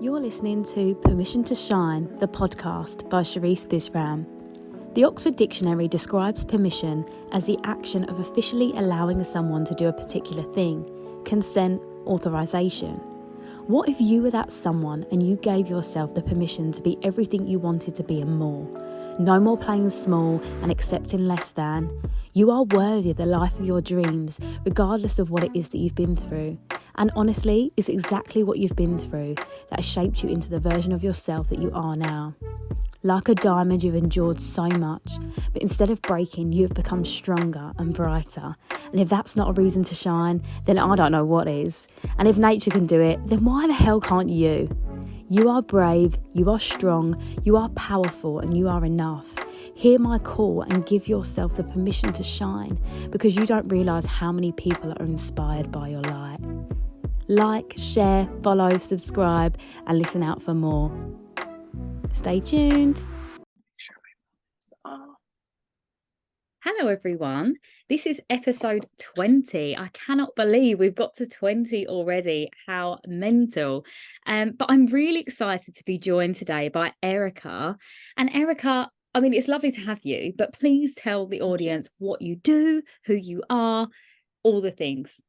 You're listening to Permission to Shine, the podcast by Sherisse Bisram. The Oxford Dictionary describes permission as the action of officially allowing someone to do a particular thing, consent, authorization. What if you were that someone and you gave yourself the permission to be everything you wanted to be and more? No more playing small and accepting less than. You are worthy of the life of your dreams, regardless of what it is that you've been through. And honestly, it's exactly what you've been through that has shaped you into the version of yourself that you are now. Like a diamond, you've endured so much, but instead of breaking, you have become stronger and brighter. And if that's not a reason to shine, then I don't know what is. And if nature can do it, then why the hell can't you? You are brave, you are strong, you are powerful, and you are enough. Hear my call and give yourself the permission to shine because you don't realize how many people are inspired by your light. Like, share, follow, subscribe, and listen out for more. Stay tuned. Hello, everyone. This is episode 20. I cannot believe we've got to 20 already. How mental. Um, but I'm really excited to be joined today by Erica. And Erica, I mean, it's lovely to have you, but please tell the audience what you do, who you are, all the things.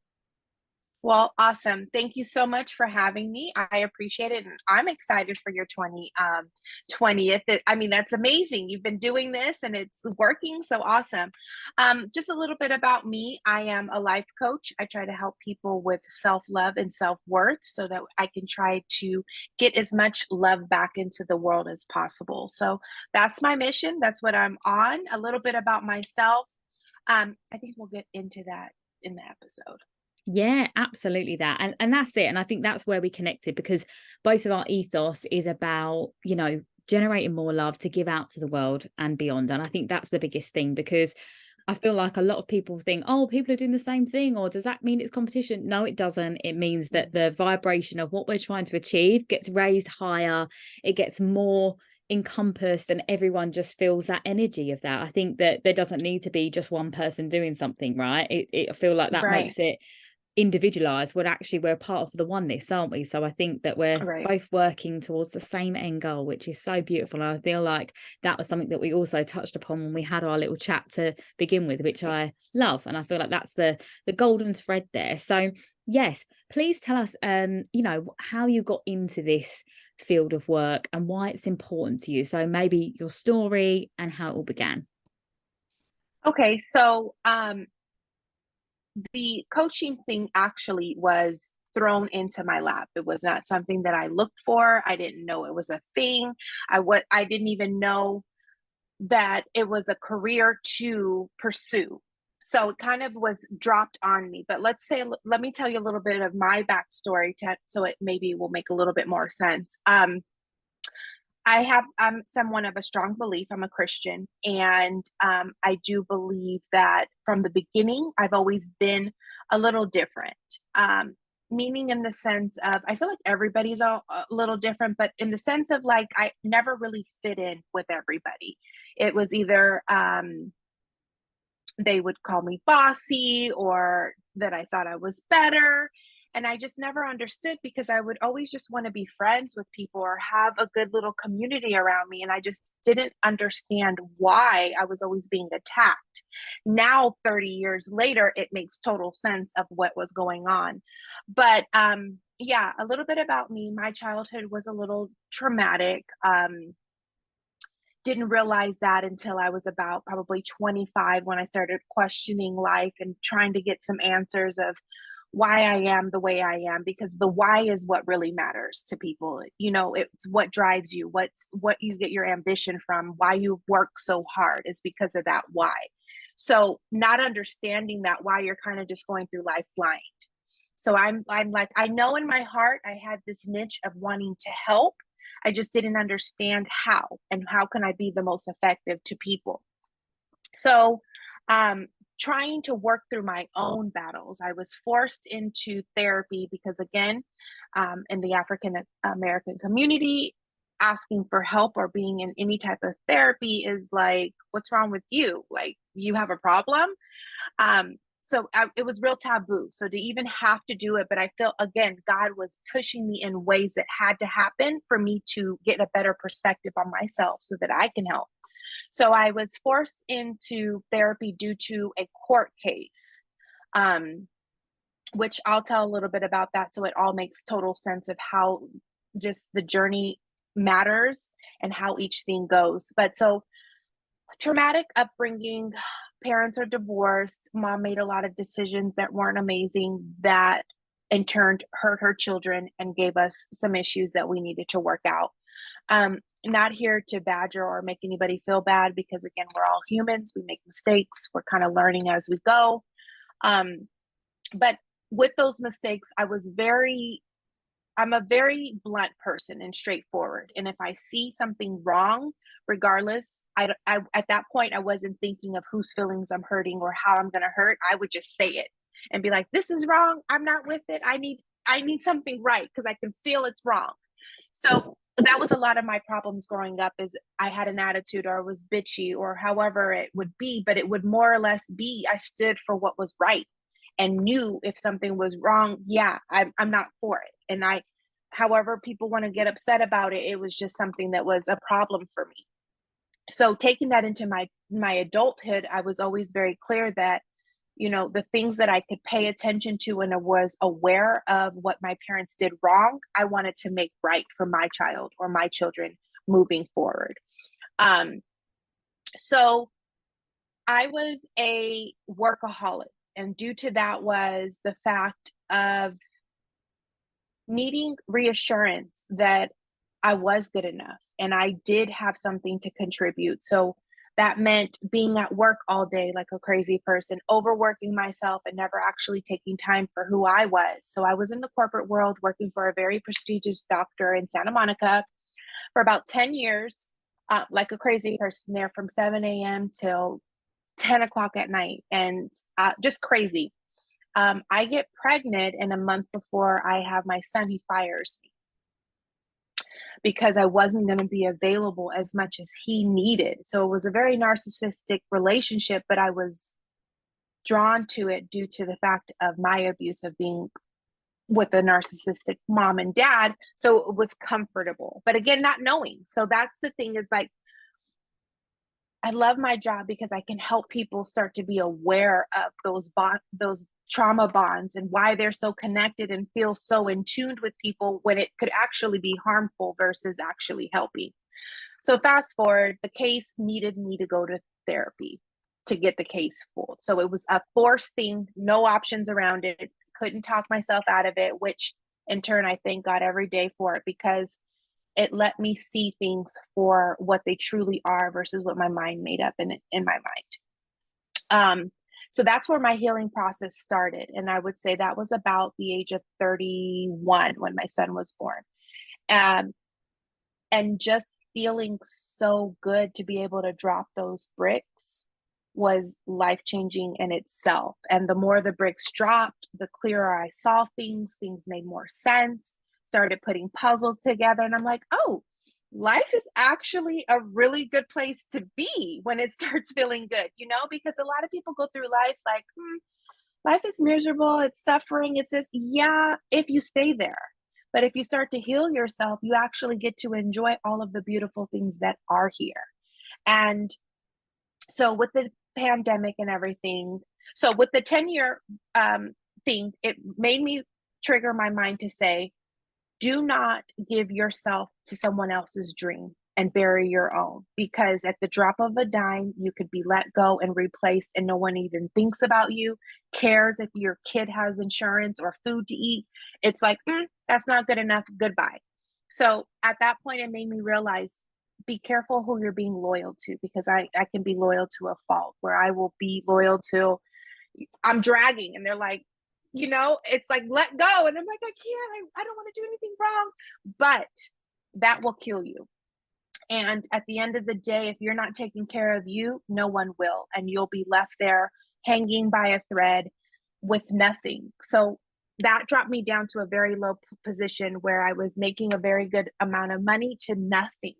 Well, awesome. Thank you so much for having me. I appreciate it. And I'm excited for your 20, um, 20th. I mean, that's amazing. You've been doing this and it's working. So awesome. Um, just a little bit about me. I am a life coach. I try to help people with self love and self worth so that I can try to get as much love back into the world as possible. So that's my mission. That's what I'm on. A little bit about myself. Um, I think we'll get into that in the episode. Yeah, absolutely that. And and that's it. And I think that's where we connected because both of our ethos is about, you know, generating more love to give out to the world and beyond. And I think that's the biggest thing because I feel like a lot of people think, oh, people are doing the same thing, or does that mean it's competition? No, it doesn't. It means that the vibration of what we're trying to achieve gets raised higher, it gets more encompassed, and everyone just feels that energy of that. I think that there doesn't need to be just one person doing something, right? It, it I feel like that right. makes it individualized when actually we're part of the oneness aren't we? So i think that we're right. both working towards the same end goal which is so beautiful and i feel like that was something that we also touched upon when we had our little chat to begin with which i love and i feel like that's the the golden thread there. So yes please tell us um you know how you got into this field of work and why it's important to you. So maybe your story and how it all began. Okay so um the coaching thing actually was thrown into my lap. It was not something that I looked for. I didn't know it was a thing. I what I didn't even know that it was a career to pursue. So it kind of was dropped on me. But let's say, let me tell you a little bit of my backstory to, so it maybe will make a little bit more sense. Um, I have I'm someone of a strong belief. I'm a Christian, and um, I do believe that from the beginning I've always been a little different. Um, meaning in the sense of I feel like everybody's a, a little different, but in the sense of like I never really fit in with everybody. It was either um, they would call me bossy or that I thought I was better and I just never understood because I would always just want to be friends with people or have a good little community around me. And I just didn't understand why I was always being attacked. Now, 30 years later, it makes total sense of what was going on. But um, yeah, a little bit about me. My childhood was a little traumatic. Um, didn't realize that until I was about probably 25 when I started questioning life and trying to get some answers of why I am the way I am because the why is what really matters to people. You know, it's what drives you, what's what you get your ambition from, why you work so hard is because of that why. So not understanding that why you're kind of just going through life blind. So I'm I'm like I know in my heart I had this niche of wanting to help. I just didn't understand how and how can I be the most effective to people. So um trying to work through my own battles. I was forced into therapy because, again, um, in the African American community, asking for help or being in any type of therapy is like, what's wrong with you? Like, you have a problem? Um, so I, it was real taboo. So to even have to do it, but I feel again, God was pushing me in ways that had to happen for me to get a better perspective on myself so that I can help. So I was forced into therapy due to a court case, um, which I'll tell a little bit about that so it all makes total sense of how just the journey matters and how each thing goes. But so traumatic upbringing, parents are divorced, mom made a lot of decisions that weren't amazing that in turn hurt her children and gave us some issues that we needed to work out. Um, not here to badger or make anybody feel bad because again we're all humans we make mistakes we're kind of learning as we go. Um, but with those mistakes i was very i'm a very blunt person and straightforward. And if i see something wrong regardless I, I at that point i wasn't thinking of whose feelings i'm hurting or how i'm going to hurt. I would just say it and be like this is wrong. I'm not with it. I need i need something right because i can feel it's wrong. So that was a lot of my problems growing up is i had an attitude or was bitchy or however it would be but it would more or less be i stood for what was right and knew if something was wrong yeah i'm, I'm not for it. And i however people want to get upset about it it was just something that was a problem for me. So taking that into my my adulthood i was always very clear that you know the things that i could pay attention to and I was aware of what my parents did wrong i wanted to make right for my child or my children moving forward. Um so i was a workaholic and due to that was the fact of needing reassurance that i was good enough and i did have something to contribute. So that meant being at work all day like a crazy person, overworking myself and never actually taking time for who I was. So I was in the corporate world working for a very prestigious doctor in Santa Monica for about 10 years, uh, like a crazy person there from 7 a.m. till 10 o'clock at night and uh, just crazy. Um, I get pregnant, and a month before I have my son, he fires me because I wasn't going to be available as much as he needed. So it was a very narcissistic relationship, but I was drawn to it due to the fact of my abuse of being with a narcissistic mom and dad. So it was comfortable, but again, not knowing. So that's the thing is like, I love my job because I can help people start to be aware of those bond, those trauma bonds and why they're so connected and feel so in tuned with people when it could actually be harmful versus actually helping. So fast forward, the case needed me to go to therapy to get the case full. So it was a forced thing, no options around it. Couldn't talk myself out of it, which in turn I thank God every day for it because it let me see things for what they truly are versus what my mind made up in in my mind. Um, so that's where my healing process started. And I would say that was about the age of 31 when my son was born. Um, and just feeling so good to be able to drop those bricks was life changing in itself. And the more the bricks dropped, the clearer I saw things, things made more sense, started putting puzzles together. And I'm like, oh, life is actually a really good place to be when it starts feeling good, you know, because a lot of people go through life like, hmm, life is miserable, it's suffering, it's this. Yeah, if you stay there. But if you start to heal yourself, you actually get to enjoy all of the beautiful things that are here. And so with the pandemic and everything, so with the 10 year um, thing, it made me trigger my mind to say, do not give yourself to someone else's dream and bury your own because at the drop of a dime you could be let go and replaced and no one even thinks about you cares if your kid has insurance or food to eat. It's like mm, that's not good enough. Goodbye. So at that point it made me realize be careful who you're being loyal to because i i can be loyal to a fault where i will be loyal to i'm dragging and they're like you know it's like let go and i'm like i can't i, I don't want to do anything wrong but that will kill you. And at the end of the day if you're not taking care of you no one will and you'll be left there hanging by a thread with nothing. So that dropped me down to a very low position where i was making a very good amount of money to nothing.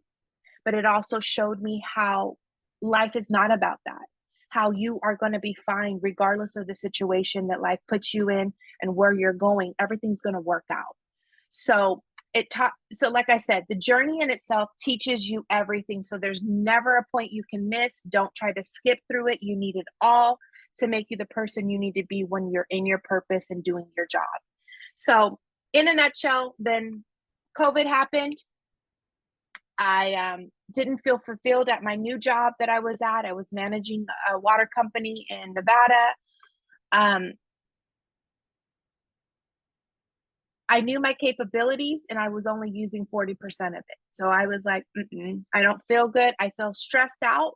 But it also showed me how life is not about that how you are going to be fine regardless of the situation that life puts you in and where you're going everything's going to work out. So it taught so like i said the journey in itself teaches you everything. So there's never a point you can miss. Don't try to skip through it. You need it all to make you the person you need to be when you're in your purpose and doing your job. So in a nutshell then covid happened i um, didn't feel fulfilled at my new job that i was at i was managing a water company in nevada um, I knew my capabilities and I was only using 40% of it. So I was like, I don't feel good. I feel stressed out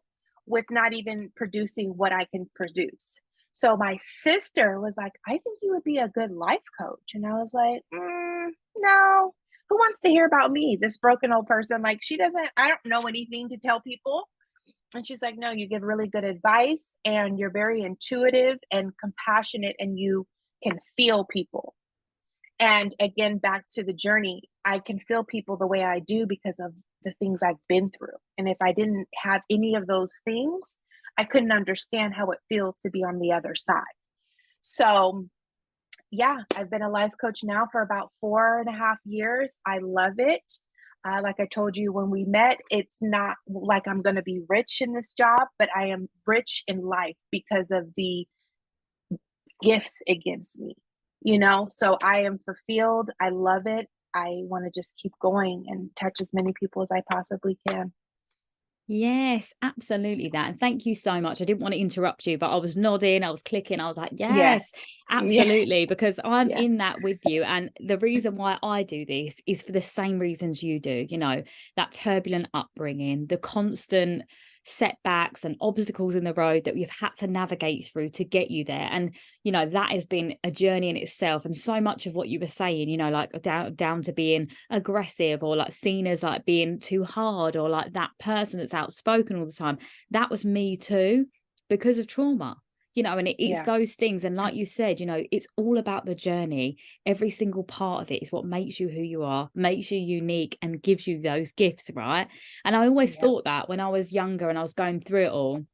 with not even producing what I can produce. So my sister was like, I think you would be a good life coach. And I was like, mm, no, who wants to hear about me, this broken old person? Like, she doesn't, I don't know anything to tell people. And she's like, no, you give really good advice and you're very intuitive and compassionate and you can feel people. And again, back to the journey, I can feel people the way I do because of the things I've been through. And if I didn't have any of those things, I couldn't understand how it feels to be on the other side. So, yeah, I've been a life coach now for about four and a half years. I love it. Uh, like I told you when we met, it's not like I'm going to be rich in this job, but I am rich in life because of the gifts it gives me you know so i am fulfilled i love it i want to just keep going and touch as many people as i possibly can Yes, absolutely that. And thank you so much. I didn't want to interrupt you, but I was nodding, I was clicking, I was like, yes, absolutely, yeah. because I'm yeah. in that with you. And the reason why I do this is for the same reasons you do, you know, that turbulent upbringing, the constant setbacks and obstacles in the road that we've had to navigate through to get you there. And you know that has been a journey in itself and so much of what you were saying you know like down down to being aggressive or like seen as like being too hard or like that person that's outspoken all the time that was me too because of trauma you know and it, it's yeah. those things and like you said you know it's all about the journey every single part of it is what makes you who you are makes you unique and gives you those gifts right and i always yeah. thought that when i was younger and i was going through it all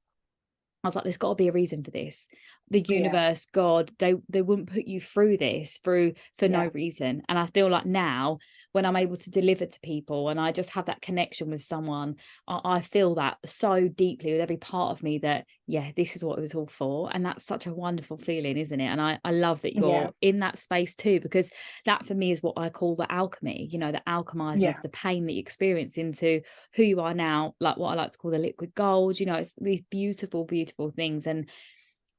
I was like, there's got to be a reason for this. The universe, yeah. God, they they wouldn't put you through this through for yeah. no reason. And I feel like now when I'm able to deliver to people and I just have that connection with someone, I, I feel that so deeply with every part of me that yeah, this is what it was all for. And that's such a wonderful feeling, isn't it? And I, I love that you're yeah. in that space too, because that for me is what I call the alchemy, you know, the alchemizing of the pain that you experience into who you are now, like what I like to call the liquid gold, you know, it's these beautiful, beautiful things. And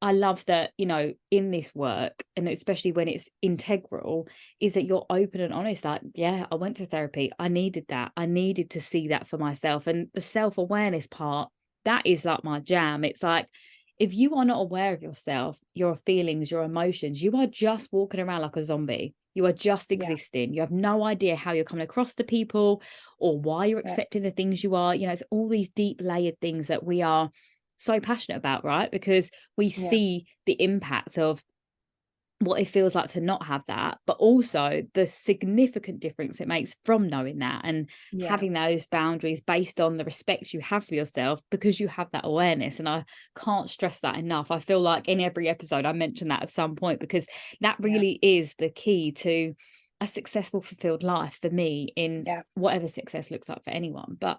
I love that, you know, in this work, and especially when it's integral, is that you're open and honest. Like, yeah, I went to therapy. I needed that. I needed to see that for myself. And the self awareness part, that is like my jam. It's like, if you are not aware of yourself, your feelings, your emotions, you are just walking around like a zombie. You are just existing. Yeah. You have no idea how you're coming across to people or why you're accepting yeah. the things you are. You know, it's all these deep layered things that we are so passionate about, right? Because we yeah. see the impact of what it feels like to not have that, but also the significant difference it makes from knowing that and yeah. having those boundaries based on the respect you have for yourself because you have that awareness. And I can't stress that enough. I feel like in every episode, I mention that at some point because that really yeah. is the key to a successful, fulfilled life for me in yeah. whatever success looks like for anyone. But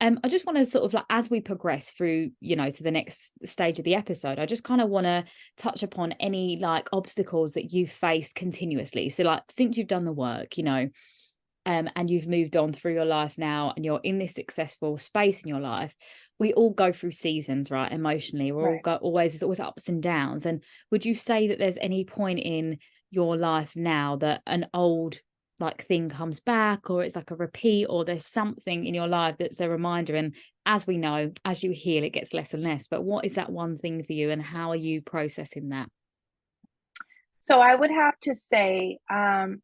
um, I just want to sort of like as we progress through, you know, to the next stage of the episode, I just kind of want to touch upon any like obstacles that you've faced continuously. So, like since you've done the work, you know, um, and you've moved on through your life now, and you're in this successful space in your life, we all go through seasons, right? Emotionally, we're right. all go always there's always ups and downs. And would you say that there's any point in your life now that an old like thing comes back or it's like a repeat or there's something in your life that's a reminder. And as we know as you heal it gets less and less. But what is that one thing for you and how are you processing that? So i would have to say um,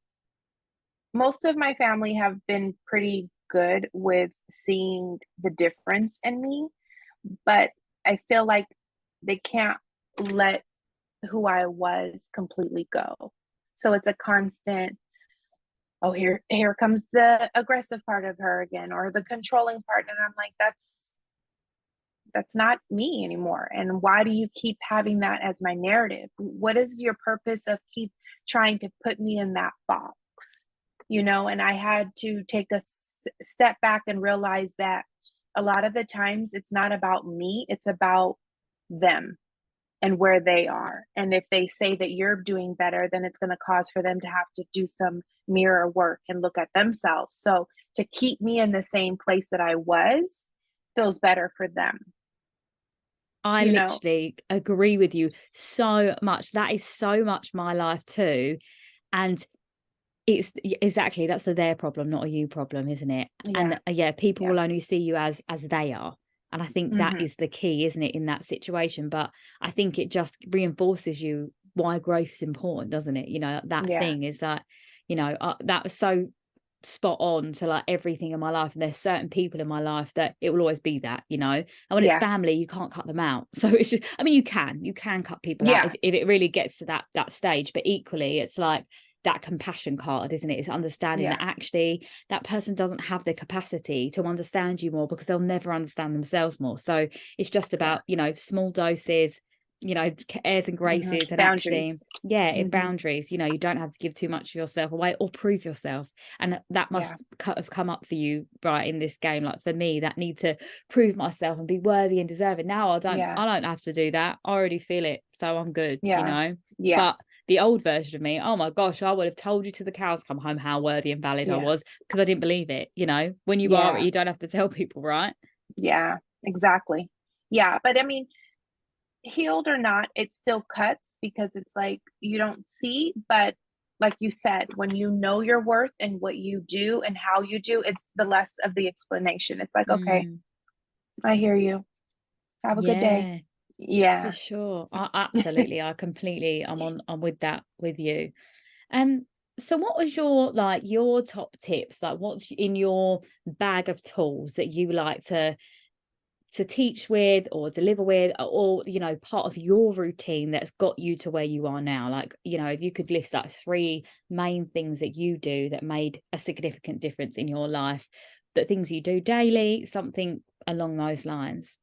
most of my family have been pretty good with seeing the difference in me but i feel like they can't let who i was completely go. So it's a constant oh here here comes the aggressive part of her again or the controlling part and i'm like that's that's not me anymore and why do you keep having that as my narrative? What is your purpose of keep trying to put me in that box? You know and i had to take a s- step back and realize that a lot of the times it's not about me it's about them and where they are and if they say that you're doing better then it's going to cause for them to have to do some mirror work and look at themselves so to keep me in the same place that i was feels better for them I you know? literally agree with you so much. That is so much my life too. And it's exactly that's a their problem, not a you problem, isn't it? And Yeah. uh, yeah, people Yeah. will only see you as as they are. And I think that Mhm. is the key, isn't it, in that situation? But I think it just reinforces you why growth is important, doesn't it? You know, that Yeah. thing is that, you know, uh, that was so spot on to like everything in my life and there's certain people in my life that it will always be that you know and when it's family you can't cut them out so it's just i mean you can you can cut people out Yeah. if, if it really gets to that that stage but equally it's like that compassion card isn't it? It's understanding that actually that person doesn't have the capacity to understand you more because they'll never understand themselves more. So it's just about you know small doses you know airs and Mhm. graces and actually yeah in Mhm. boundaries. You know you don't have to give too much of yourself away or prove yourself. And that- that Yeah. must have come up for you right in this game. Like for me that need to prove myself and be worthy and deserving now i don't Yeah. i don't have to do that. I already feel it so i'm good you know? Yeah. but the old version of me oh my gosh i would have told you to the cows come home how worthy and valid i was because i didn't believe it you know when you are you don't have to tell people right Yeah. Exactly. Yeah. But I mean, healed or not, it still cuts because it's like you don't see, but like you said, when you know your worth and what you do and how you do, it's the less of the explanation. It's like, okay, Mm, I hear you. Have a good day. Yeah. For sure. I, absolutely i completely i'm on i'm with that with you. Um so what was your like your top tips? Like what's in your bag of tools that you like to to teach with or deliver with or- you know part of your routine that's got you to where you are now? Like you know if you could list like three main things that you do that made a significant difference in your life that things you do daily something along those lines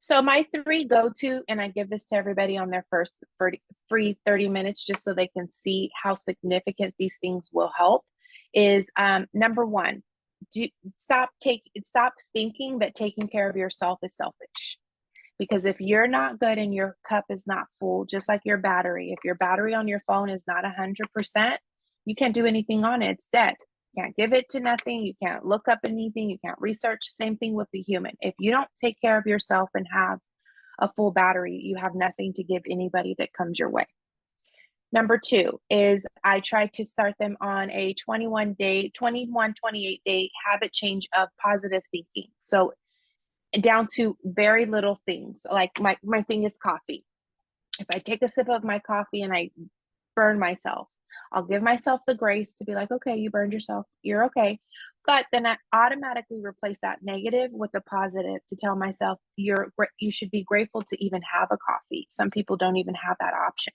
So my three go-to, and I give this to everybody on their first 30, free 30 minutes just so they can see how significant these things will help is um, number one, do stop take stop thinking that taking care of yourself is selfish. Because if you're not good and your cup is not full, just like your battery, if your battery on your phone is not 100%, you can't do anything on it. It's dead. Can't give it to nothing. You can't look up anything. You can't research. Same thing with the human. If you don't take care of yourself and have a full battery, you have nothing to give anybody that comes your way. Number two is I try to start them on a 21 day, 21, 28 day habit change of positive thinking. So down to very little things. Like my, my thing is coffee. If I take a sip of my coffee and I burn myself, I'll give myself the grace to be like, okay, you burned yourself. You're okay. But then I automatically replace that negative with a positive to tell myself you're you should be grateful to even have a coffee. Some people don't even have that option.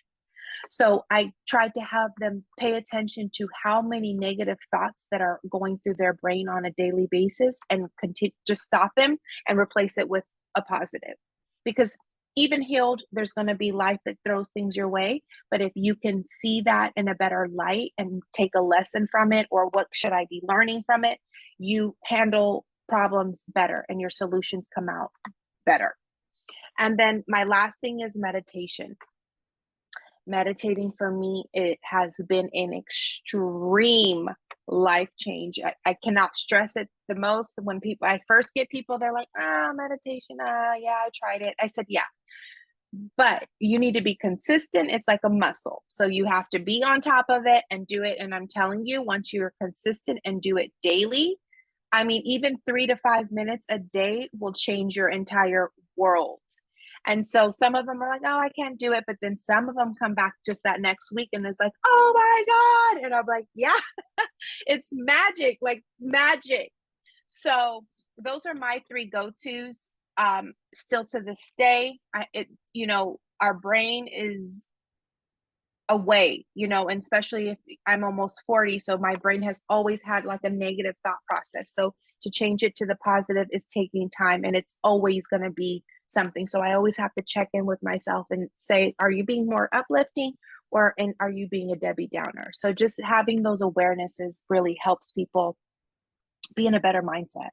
So I tried to have them pay attention to how many negative thoughts that are going through their brain on a daily basis and continue just stop them and replace it with a positive. Because even healed, there's going to be life that throws things your way. But if you can see that in a better light and take a lesson from it, or what should I be learning from it, you handle problems better and your solutions come out better. And then my last thing is meditation meditating for me it has been an extreme life change I, I cannot stress it the most when people i first get people they're like ah meditation ah yeah i tried it i said yeah but you need to be consistent it's like a muscle so you have to be on top of it and do it and i'm telling you once you're consistent and do it daily i mean even three to five minutes a day will change your entire world and so some of them are like, oh, I can't do it. But then some of them come back just that next week and it's like, oh my God. And I'm like, yeah, it's magic, like magic. So those are my three go-tos. Um, still to this day, I, it, you know, our brain is away, you know, and especially if I'm almost 40, so my brain has always had like a negative thought process. So to change it to the positive is taking time and it's always going to be something. So I always have to check in with myself and say, are you being more uplifting or and are you being a Debbie Downer? So just having those awarenesses really helps people be in a better mindset.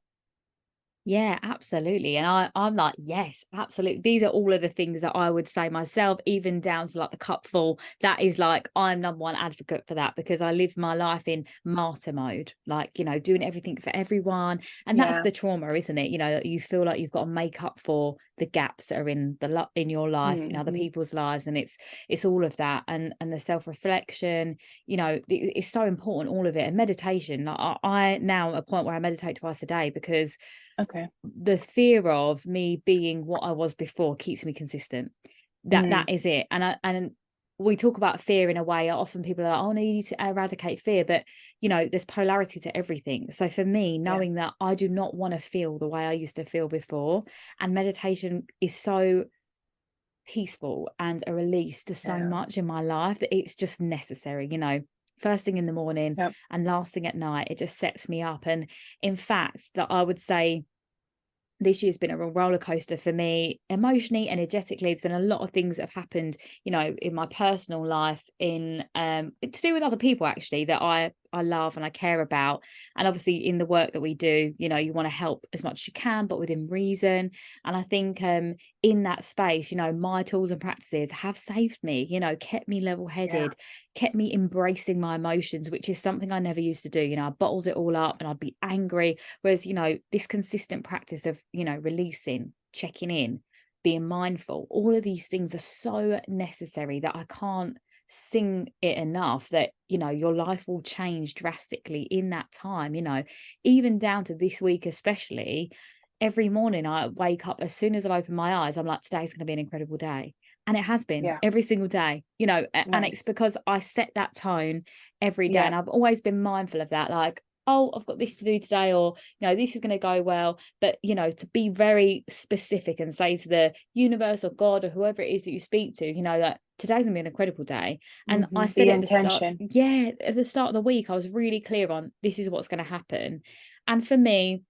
Yeah, absolutely. And I, I'm like, yes, absolutely. These are all of the things that I would say myself, even down to like the cupful. That is like, I'm number one advocate for that because I live my life in martyr mode, like, you know, doing everything for everyone. And that's Yeah. the trauma, isn't it? You know, you feel like you've got to make up for the gaps that are in the lo- in your life, in other Mhm. people's lives. And it's it's all of that and and the self-reflection, you know, it- it's so important, all of it. And meditation. Like I, I now at a point where I meditate twice a day because Okay. the fear of me being what I was before keeps me consistent. That Mm. that is it. And I and we talk about fear in a way. Often people are like, "Oh no, you need to eradicate fear," but you know, there's polarity to everything. So for me, Yeah. knowing that I do not want to feel the way I used to feel before, and meditation is so peaceful and a release to so Yeah. much in my life that it's just necessary. You know, first thing in the morning Yep. and last thing at night, it just sets me up. And in fact, that I would say this year's been a real roller coaster for me emotionally energetically it's been a lot of things that have happened you know in my personal life in um to do with other people actually that i i love and i care about and obviously in the work that we do you know you want to help as much as you can but within reason and i think um in that space you know my tools and practices have saved me you know kept me level headed kept me embracing my emotions which is something i never used to do you know i bottled it all up and i'd be angry Whereas, you know, this consistent practice of, you know, releasing, checking in, being mindful, all of these things are so necessary that I can't sing it enough that, you know, your life will change drastically in that time, you know, even down to this week, especially. Every morning I wake up, as soon as I open my eyes, I'm like, today's going to be an incredible day. And it has been Yeah. every single day, you know, a- and it's because I set that tone every day. And I've always been mindful of that. Like, oh, I've got this to do today, or you know, this is going to go well. But you know, to be very specific and say to the universe or God or whoever it is that you speak to, you know, that today's gonna be an incredible day. And I Mhm. said The at the start, yeah, at the start of the week, I was really clear on this is what's going to happen. And for me,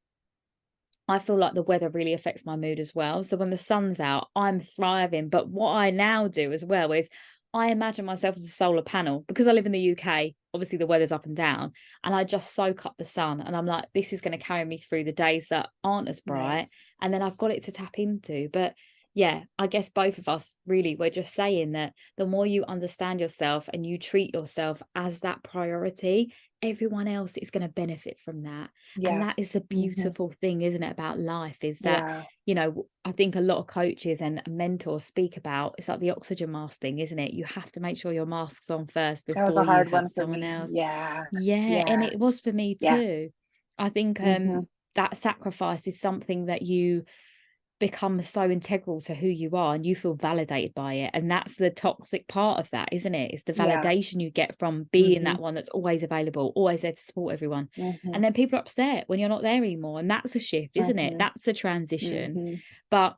I feel like the weather really affects my mood as well. So when the sun's out, I'm thriving. But what I now do as well is I imagine myself as a solar panel because I live in the UK. Obviously, the weather's up and down, and I just soak up the sun. And I'm like, this is going to carry me through the days that aren't as bright. Nice. And then I've got it to tap into. But yeah, I guess both of us really, we're just saying that the more you understand yourself and you treat yourself as that priority, everyone else is going to benefit from that. Yeah. And that is the Mhm. beautiful thing, isn't it, about life is that, Yeah. you know, I think a lot of coaches and mentors speak about it's like the oxygen mask thing, isn't it? You have to make sure your mask's on first before you one someone me. else. Yeah. Yeah, and it was for me Yeah. too. I think um Mhm. that sacrifice is something that you become so integral to who you are and you feel validated by it. And that's the toxic part of that, isn't it? It's the Yeah. validation you get from being Mhm. that one that's always available, always there to support everyone. Mhm. And then people are upset when you're not there anymore. And that's a shift, isn't it? Mhm. That's the transition. Mhm. But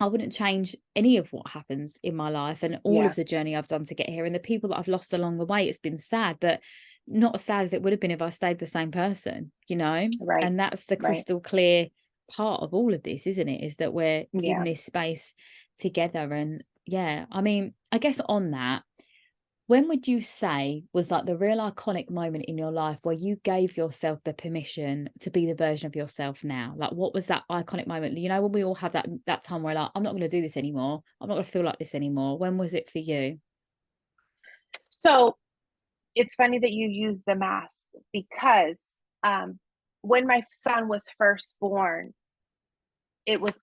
I wouldn't change any of what happens in my life and all Yeah. of the journey I've done to get here and the people that I've lost along the way. It's been sad, but not as sad as it would have been if I stayed the same person, you know? Right. And that's the Right. crystal clear part of all of this, isn't it? Is that we're in this space together. And yeah, I mean, I guess on that, when would you say was like the real iconic moment in your life where you gave yourself the permission to be the version of yourself now? Like what was that iconic moment? You know when we all have that that time where like i'm not going to do this anymore. I'm not going to feel like this anymore. When was it for you? So it's funny that you use the mask because um, when my son was first born, it was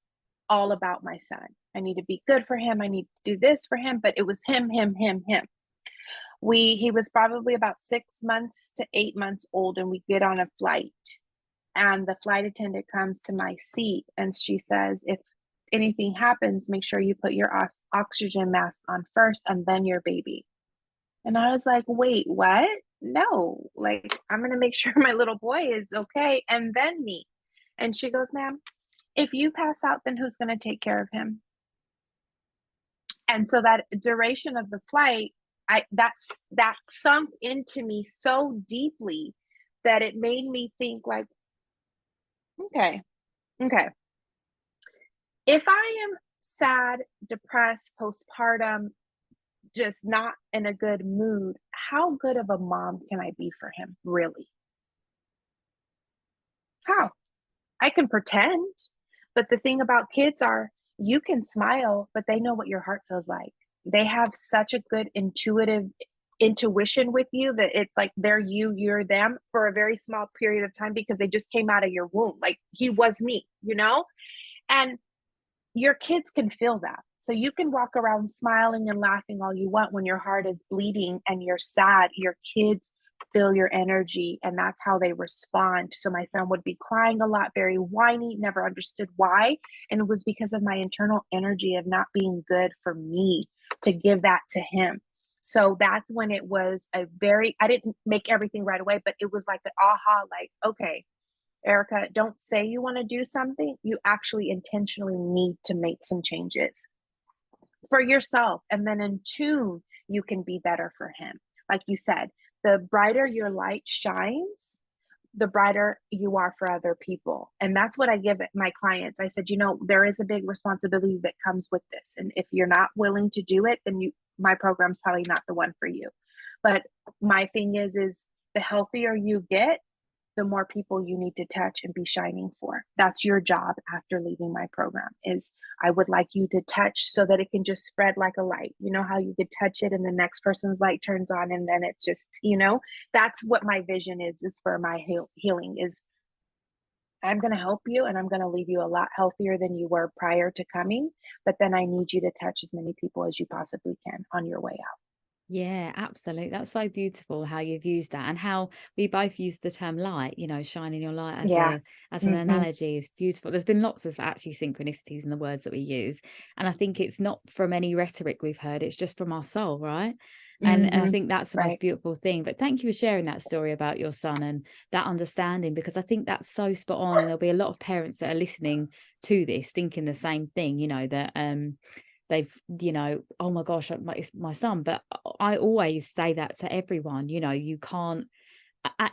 all about my son. I need to be good for him. I need to do this for him, but it was him, him, him, him. We he was probably about six months to eight months old, and we get on a flight, and the flight attendant comes to my seat and she says, "If anything happens, make sure you put your oxygen mask on first, and then your baby." And I was like, wait, what? No, like, I'm going to make sure my little boy is okay and then me. And she goes, ma'am, if you pass out, then who's going to take care of him? And so that duration of the flight, I that's that sunk into me so deeply that it made me think like, okay, okay. If I am sad, depressed, postpartum, just not in a good mood, how good of a mom can I be for him, really? How? I can pretend, but the thing about kids are you can smile, but they know what your heart feels like. They have such a good intuitive intuition with you that it's like they're you, you're them for a very small period of time because they just came out of your womb. Like he was me, you know? And your kids can feel that. So you can walk around smiling and laughing all you want when your heart is bleeding and you're sad. Your kids feel your energy and that's how they respond. So my son would be crying a lot, very whiny, never understood why. And it was because of my internal energy of not being good for me to give that to him. So that's when it was a very, I didn't make everything right away, but it was like the aha, like, okay, Erica, don't say you want to do something. You actually intentionally need to make some changes for yourself. And then in tune, you can be better for him. Like you said, the brighter your light shines, the brighter you are for other people. And that's what I give my clients. I said, you know, there is a big responsibility that comes with this. And if you're not willing to do it, then you my program's probably not the one for you. But my thing is is the healthier you get, the more people you need to touch and be shining for. That's your job after leaving my program is I would like you to touch so that it can just spread like a light. You know how you could touch it and the next person's light turns on and then it just, you know, that's what my vision is is for my heal- healing is I'm going to help you and I'm going to leave you a lot healthier than you were prior to coming, but then I need you to touch as many people as you possibly can on your way out. Yeah, absolutely. That's so beautiful how you've used that and how we both use the term light, you know, shining your light as Yeah. a as an hmm analogy is beautiful. There's been lots of actually synchronicities in the words that we use. And I think it's not from any rhetoric we've heard, it's just from our soul, right? And, and I hmm think that's the most beautiful thing. But thank you for sharing that story about your son and that understanding because I think that's so spot on. And there'll be a lot of parents that are listening to this thinking the same thing, you know, that um they've you know oh my gosh my, it's my son but i always say that to everyone you know you can't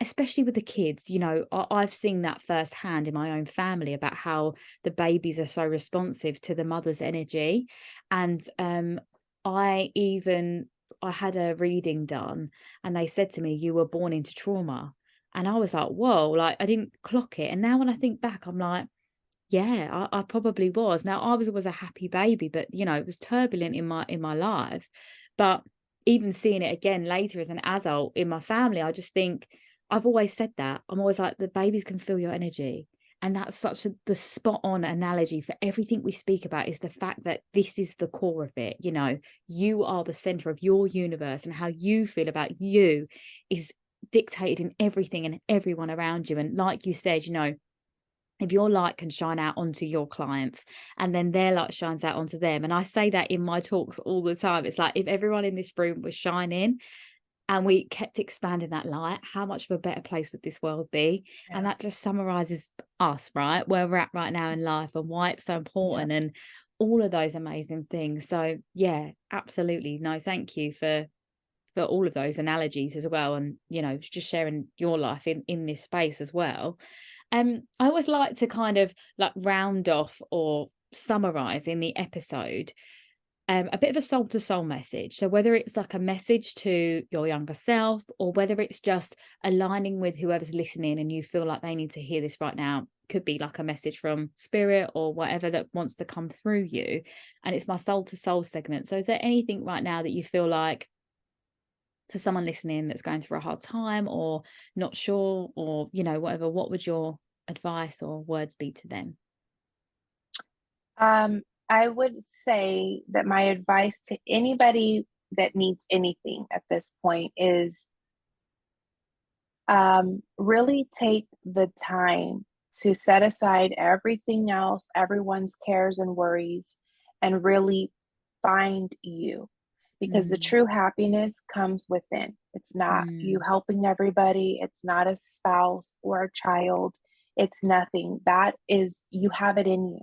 especially with the kids you know i've seen that firsthand in my own family about how the babies are so responsive to the mother's energy and um i even i had a reading done and they said to me you were born into trauma and i was like whoa like i didn't clock it and now when i think back i'm like yeah, I, I probably was. Now I was always a happy baby, but you know, it was turbulent in my in my life. But even seeing it again later as an adult in my family, I just think I've always said that. I'm always like the babies can feel your energy. And that's such a the spot on analogy for everything we speak about is the fact that this is the core of it. You know, you are the center of your universe, and how you feel about you is dictated in everything and everyone around you. And like you said, you know, if your light can shine out onto your clients and then their light shines out onto them and i say that in my talks all the time it's like if everyone in this room was shining and we kept expanding that light how much of a better place would this world be? Yeah. and that just summarizes us right? Where we're at right now in life and why it's so important yeah. and all of those amazing things. So yeah absolutely. No thank you for for all of those analogies as well and you know just sharing your life in in this space as well um, I always like to kind of like round off or summarize in the episode um, a bit of a soul to soul message. So, whether it's like a message to your younger self or whether it's just aligning with whoever's listening and you feel like they need to hear this right now, could be like a message from spirit or whatever that wants to come through you. And it's my soul to soul segment. So, is there anything right now that you feel like for someone listening that's going through a hard time or not sure or you know whatever what would your advice or words be to them? Um i would say that my advice to anybody that needs anything at this point is um really take the time to set aside everything else everyone's cares and worries and really find you because mm. the true happiness comes within. It's not mm. you helping everybody, it's not a spouse or a child, it's nothing. That is, you have it in you.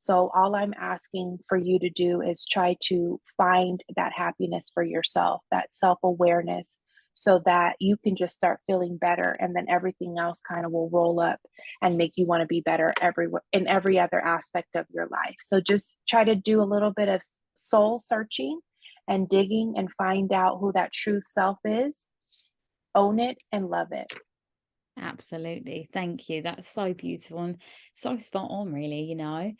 So, all I'm asking for you to do is try to find that happiness for yourself, that self awareness, so that you can just start feeling better. And then everything else kind of will roll up and make you want to be better everywhere in every other aspect of your life. So, just try to do a little bit of soul searching and digging and find out who that true self is, own it, and love it. Absolutely. Thank you. That's so beautiful and so spot on, really, you know.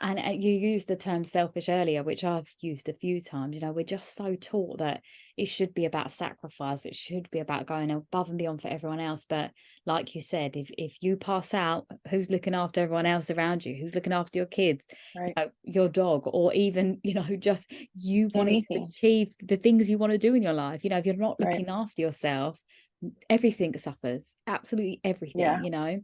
And uh, you used the term selfish earlier, which I've used a few times. You know, we're just so taught that it should be about sacrifice, it should be about going above and beyond for everyone else. But like you said, if if you pass out, who's looking after everyone else around you? Who's looking after your kids, right. you know, your dog, or even, you know, just you wanting to achieve the things you want to do in your life? You know, if you're not looking right. after yourself, everything suffers absolutely everything yeah. you know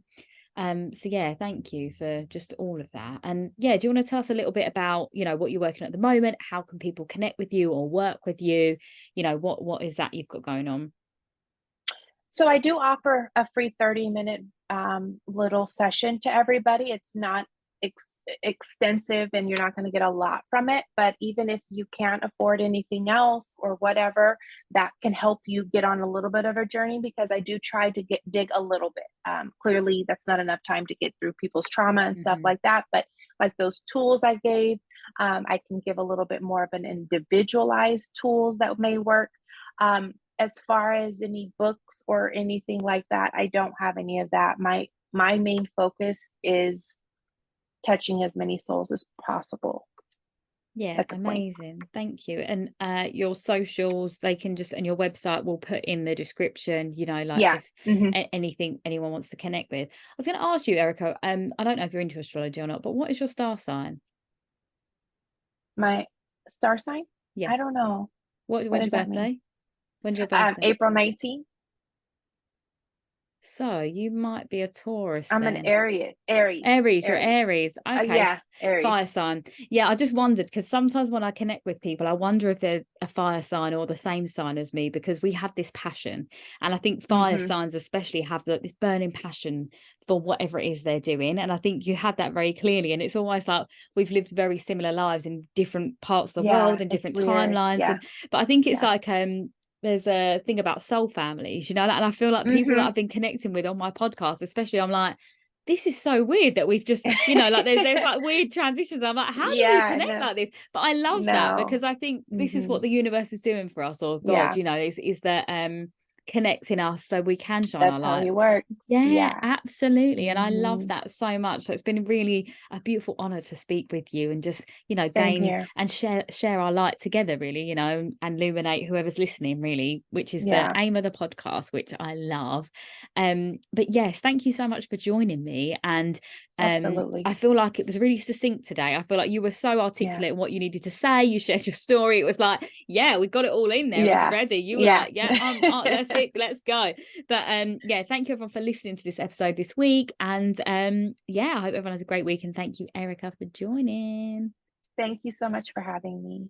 um so yeah thank you for just all of that. And yeah do you want to tell us a little bit about you know what you're working at the moment? How can people connect with you or work with you? You know what what is that you've got going on? So i do offer a free 30 minute um, little session to everybody. It's not ex- extensive and you're not going to get a lot from it. But even if you can't afford anything else or whatever, that can help you get on a little bit of a journey because I do try to get dig a little bit. Um, clearly, that's not enough time to get through people's trauma and mm-hmm. stuff like that. But like those tools I gave, um, I can give a little bit more of an individualized tools that may work. Um, as far as any books or anything like that, I don't have any of that. My my main focus is touching as many souls as possible. Yeah amazing point. thank you. And uh your socials they can just and your website will put in the description you know like yeah. if mm-hmm. anything anyone wants to connect with. I was going to ask you erica um i don't know if you're into astrology or not but what is your star sign? My star sign? Yeah. I don't know. What, when's your birthday? When's your um, birthday? Um, april 19th so you might be a Taurus. I'm then. an Aries. Aries. Aries. You're Aries. Uh, okay. Uh, yeah. Aries. Fire sign. Yeah. I just wondered because sometimes when I connect with people, I wonder if they're a fire sign or the same sign as me because we have this passion, and I think fire mm-hmm. signs especially have this burning passion for whatever it is they're doing. And I think you had that very clearly. And it's always like we've lived very similar lives in different parts of the yeah, world and different timelines. Yeah. And, but I think it's yeah. like um there's a thing about soul families, you know, and I feel like people mm-hmm. that I've been connecting with on my podcast, especially, I'm like, this is so weird that we've just, you know, like there's, there's like weird transitions. I'm like, how do yeah, we connect no. like this? But I love no. that because I think this mm-hmm. is what mm-hmm. the universe is doing for us, or God, yeah. you know, is is that um connecting us so we can shine That's our light. That's How it works. Yeah, yeah. absolutely. And mm. I love mm-hmm. that so much. So it's been really a beautiful honor to speak with you and just, you know, Same gain here. and share share our light together, really, you know, and illuminate whoever's listening, really, which is yeah. the aim of the podcast, which I love. Um, but yes, thank you so much for joining me. And um, Absolutely. I feel like it was really succinct today. I feel like you were so articulate yeah. in what you needed to say. You shared your story. It was like, yeah, we got it all in there. Yeah. It was ready. You were yeah. like, yeah, I'm, I'm, let's let's go. But um, yeah, thank you everyone for listening to this episode this week. And um, yeah, I hope everyone has a great week. And thank you, Erica, for joining. Thank you so much for having me.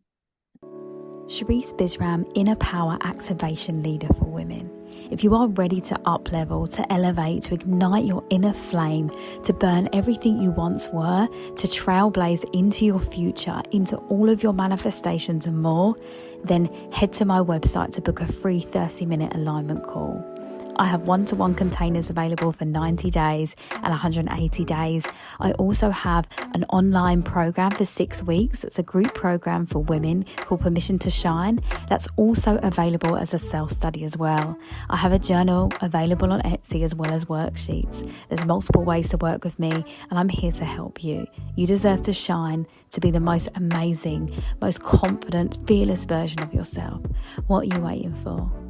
Sherisse Bisram, Inner Power Activation Leader for Women. If you are ready to up level, to elevate, to ignite your inner flame, to burn everything you once were, to trailblaze into your future, into all of your manifestations and more, then head to my website to book a free 30 minute alignment call. I have one to one containers available for 90 days and 180 days. I also have an online program for six weeks. It's a group program for women called Permission to Shine. That's also available as a self study as well. I have a journal available on Etsy as well as worksheets. There's multiple ways to work with me, and I'm here to help you. You deserve to shine, to be the most amazing, most confident, fearless version of yourself. What are you waiting for?